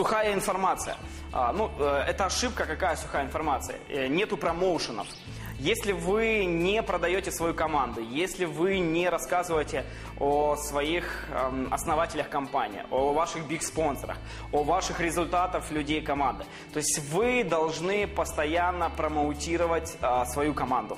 Сухая информация. А, ну, э, это ошибка, какая сухая информация? Э, нету промоушенов. Если вы не продаете свою команду, если вы не рассказываете о своих эм, основателях компании, о ваших биг-спонсорах, о ваших результатах людей команды, то есть вы должны постоянно промоутировать э, свою команду.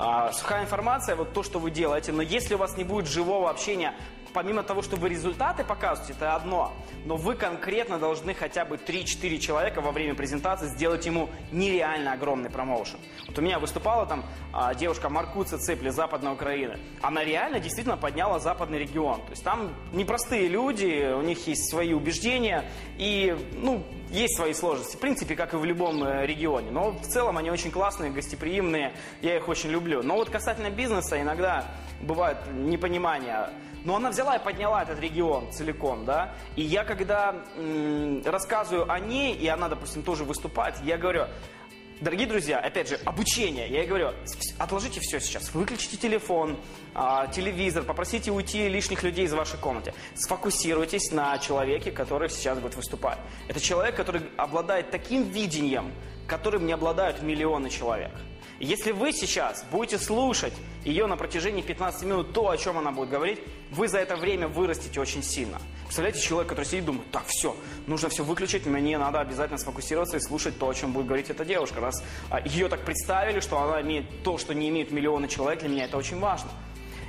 А, сухая информация, вот то, что вы делаете, но если у вас не будет живого общения помимо того, что вы результаты показываете, это одно, но вы конкретно должны хотя бы 3-4 человека во время презентации сделать ему нереально огромный промоушен. Вот у меня выступала там а, девушка Маркуца Цепли, Западная Украина. Она реально действительно подняла западный регион. То есть там непростые люди, у них есть свои убеждения и, ну, есть свои сложности. В принципе, как и в любом э, регионе. Но в целом они очень классные, гостеприимные, я их очень люблю. Но вот касательно бизнеса иногда бывает непонимание. Но она взяла и подняла этот регион целиком, да. И я когда рассказываю о ней, и она, допустим, тоже выступает, я говорю, дорогие друзья, опять же, обучение. Я ей говорю, отложите все сейчас, выключите телефон, а, телевизор, попросите уйти лишних людей из вашей комнаты. Сфокусируйтесь на человеке, который сейчас будет выступать. Это человек, который обладает таким видением, которым не обладают миллионы человек. Если вы сейчас будете слушать ее на протяжении 15 минут, то, о чем она будет говорить, вы за это время вырастете очень сильно. Представляете, человек, который сидит и думает, так, все, нужно все выключить, мне надо обязательно сфокусироваться и слушать то, о чем будет говорить эта девушка. Раз а, ее так представили, что она имеет то, что не имеют миллионы человек, для меня это очень важно.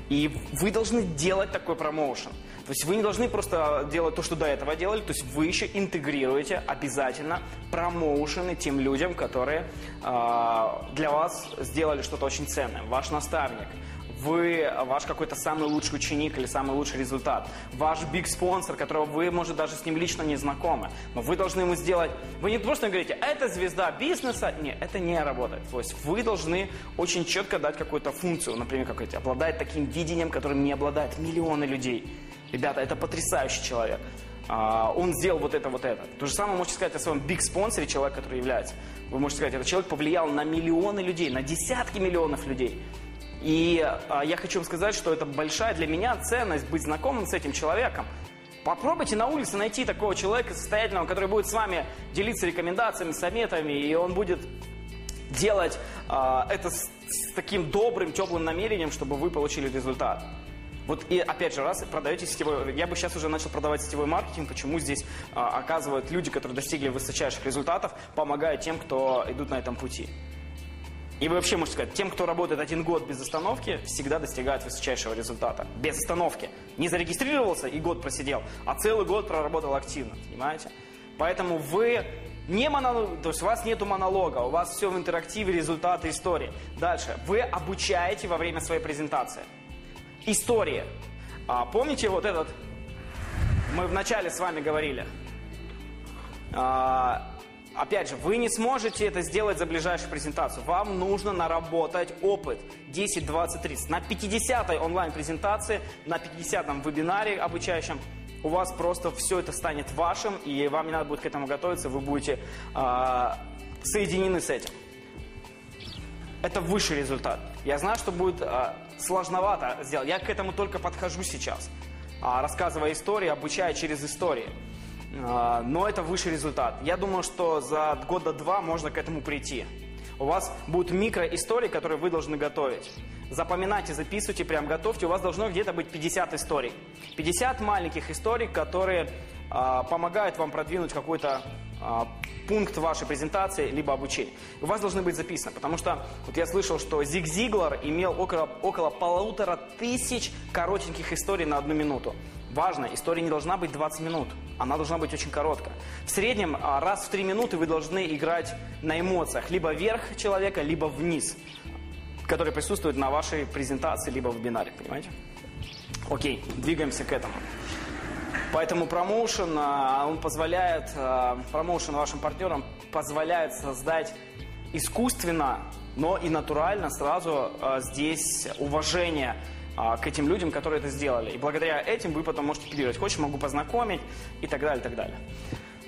И вы должны делать такой промоушен. То есть вы не должны просто делать то, что до этого делали, то есть вы еще интегрируете обязательно промоушены тем людям, которые э, для вас сделали что-то очень ценное. Ваш наставник, вы, ваш какой-то самый лучший ученик или самый лучший результат, ваш биг спонсор, которого вы, может, даже с ним лично не знакомы, но вы должны ему сделать, вы не просто говорите, это звезда бизнеса, нет, это не работает. То есть вы должны очень четко дать какую-то функцию, например, какой-то, обладает таким видением, которым не обладают миллионы людей. Ребята, это потрясающий человек. А, он сделал вот это, вот это. То же самое можете сказать о своем биг-спонсоре, человек, который является. Вы можете сказать, этот человек повлиял на миллионы людей, на десятки миллионов людей. И а, я хочу вам сказать, что это большая для меня ценность быть знакомым с этим человеком. Попробуйте на улице найти такого человека состоятельного, который будет с вами делиться рекомендациями, советами, и он будет делать э, это с, с таким добрым, теплым намерением, чтобы вы получили результат. Вот и опять же, раз продаете сетевой, я бы сейчас уже начал продавать сетевой маркетинг, почему здесь а, оказывают люди, которые достигли высочайших результатов, помогают тем, кто идут на этом пути. И вы вообще можете сказать, тем, кто работает один год без остановки, всегда достигают высочайшего результата. Без остановки. Не зарегистрировался и год просидел, а целый год проработал активно, понимаете? Поэтому вы не монолог, то есть у вас нету монолога, у вас все в интерактиве, результаты, истории. Дальше. Вы обучаете во время своей презентации истории. А, помните вот этот, мы вначале с вами говорили, а, опять же, вы не сможете это сделать за ближайшую презентацию. Вам нужно наработать опыт 10, 20, 30. На 50-й онлайн-презентации, на 50-м вебинаре обучающем у вас просто все это станет вашим, и вам не надо будет к этому готовиться, вы будете э, соединены с этим. Это высший результат. Я знаю, что будет э, сложновато сделать. Я к этому только подхожу сейчас, а, рассказывая истории, обучая через истории. А, но это высший результат. Я думаю, что за года два можно к этому прийти. У вас будут микроистории, которые вы должны готовить. Запоминайте, записывайте, прям готовьте. У вас должно где-то быть 50 историй. 50 маленьких историй, которые а, помогают вам продвинуть какой-то а, пункт вашей презентации, либо обучения. У вас должны быть записаны, потому что вот я слышал, что Зиг Зиглар имел около, около полутора тысяч коротеньких историй на одну минуту. Важно, история не должна быть 20 минут, она должна быть очень короткая. В среднем а, раз в 3 минуты вы должны играть на эмоциях, либо вверх человека, либо вниз, который присутствует на вашей презентации, либо в вебинаре, понимаете? Окей, двигаемся к этому. Поэтому промоушен, а, он позволяет, а, промоушен вашим партнерам позволяет создать искусственно, но и натурально сразу а, здесь уважение к этим людям, которые это сделали. И благодаря этим вы потом можете пилировать. Хочешь, могу познакомить и так далее, и так далее.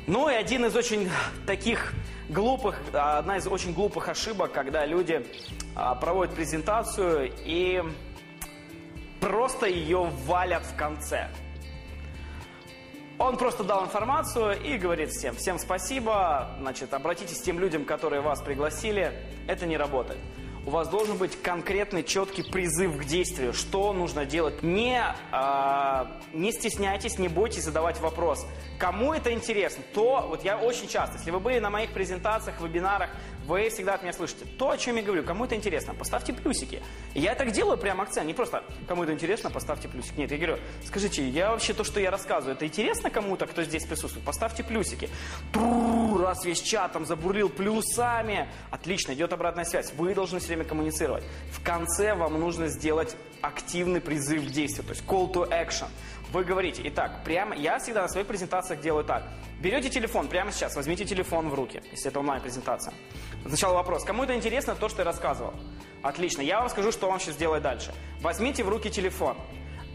Ну и один из очень таких глупых, одна из очень глупых ошибок, когда люди проводят презентацию и просто ее валят в конце. Он просто дал информацию и говорит всем, всем спасибо, значит, обратитесь к тем людям, которые вас пригласили. Это не работает у вас должен быть конкретный, четкий призыв к действию, что нужно делать. Не, э, не стесняйтесь, не бойтесь задавать вопрос. Кому это интересно, то, вот я очень часто, если вы были на моих презентациях, вебинарах, вы всегда от меня слышите. То, о чем я говорю, кому это интересно, поставьте плюсики. Я так делаю прям акцент, не просто кому это интересно, поставьте плюсик. Нет, я говорю, скажите, я вообще то, что я рассказываю, это интересно кому-то, кто здесь присутствует? Поставьте плюсики. Тру, раз весь чат там забурлил плюсами. Отлично, идет обратная связь. Вы должны время коммуницировать. В конце вам нужно сделать активный призыв к действию, то есть call to action. Вы говорите, итак, прямо, я всегда на своих презентациях делаю так. Берете телефон прямо сейчас, возьмите телефон в руки, если это онлайн-презентация. Сначала вопрос, кому это интересно то, что я рассказывал? Отлично, я вам скажу, что он сейчас делает дальше. Возьмите в руки телефон,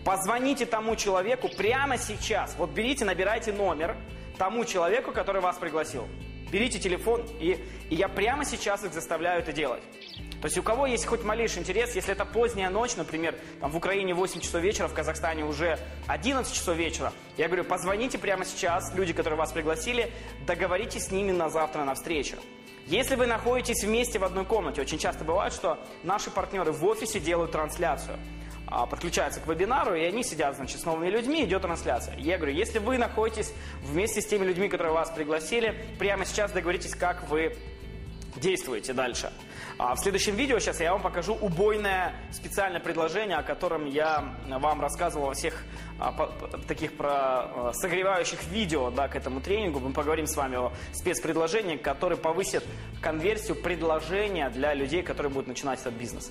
позвоните тому человеку прямо сейчас. Вот берите, набирайте номер тому человеку, который вас пригласил. Берите телефон, и, и я прямо сейчас их заставляю это делать. То есть у кого есть хоть малейший интерес, если это поздняя ночь, например, там в Украине 8 часов вечера, в Казахстане уже 11 часов вечера, я говорю, позвоните прямо сейчас, люди, которые вас пригласили, договоритесь с ними на завтра на встречу. Если вы находитесь вместе в одной комнате, очень часто бывает, что наши партнеры в офисе делают трансляцию подключаются к вебинару, и они сидят, значит, с новыми людьми, идет трансляция. Я говорю, если вы находитесь вместе с теми людьми, которые вас пригласили, прямо сейчас договоритесь, как вы действуете дальше. А в следующем видео сейчас я вам покажу убойное специальное предложение, о котором я вам рассказывал во всех а, таких про а, согревающих видео да, к этому тренингу. Мы поговорим с вами о спецпредложении, которое повысит конверсию предложения для людей, которые будут начинать этот бизнес.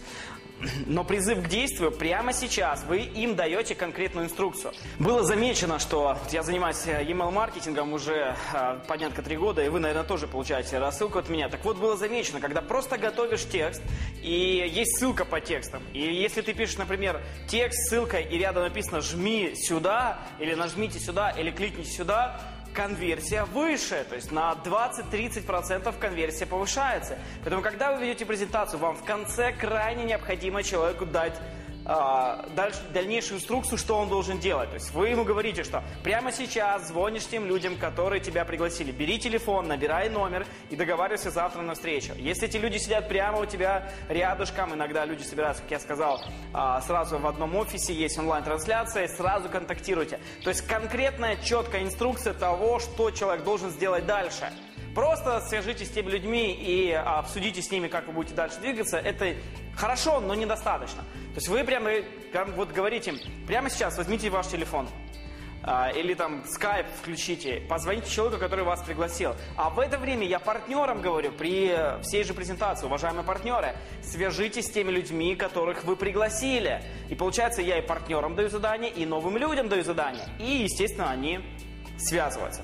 Но призыв к действию прямо сейчас вы им даете конкретную инструкцию. Было замечено, что я занимаюсь э, email-маркетингом уже э, три года, и вы, наверное, тоже получаете рассылку от меня. Так вот, было замечено, когда просто готовишь текст, и есть ссылка по текстам. И если ты пишешь, например, текст, ссылка, и рядом написано «жми сюда», или «нажмите сюда», или «кликните сюда», конверсия выше, то есть на 20-30% конверсия повышается. Поэтому, когда вы ведете презентацию, вам в конце крайне необходимо человеку дать дальше, дальнейшую инструкцию, что он должен делать. То есть вы ему говорите, что прямо сейчас звонишь тем людям, которые тебя пригласили. Бери телефон, набирай номер и договаривайся завтра на встречу. Если эти люди сидят прямо у тебя рядышком, иногда люди собираются, как я сказал, а, сразу в одном офисе, есть онлайн-трансляция, сразу контактируйте. То есть конкретная, четкая инструкция того, что человек должен сделать дальше. Просто свяжитесь с теми людьми и обсудите с ними, как вы будете дальше двигаться. Это хорошо, но недостаточно. То есть вы прямо, прямо вот говорите прямо сейчас возьмите ваш телефон, а, или там скайп включите, позвоните человеку, который вас пригласил. А в это время я партнерам говорю, при всей же презентации, уважаемые партнеры, свяжитесь с теми людьми, которых вы пригласили. И получается, я и партнерам даю задание, и новым людям даю задание. И, естественно, они связываются.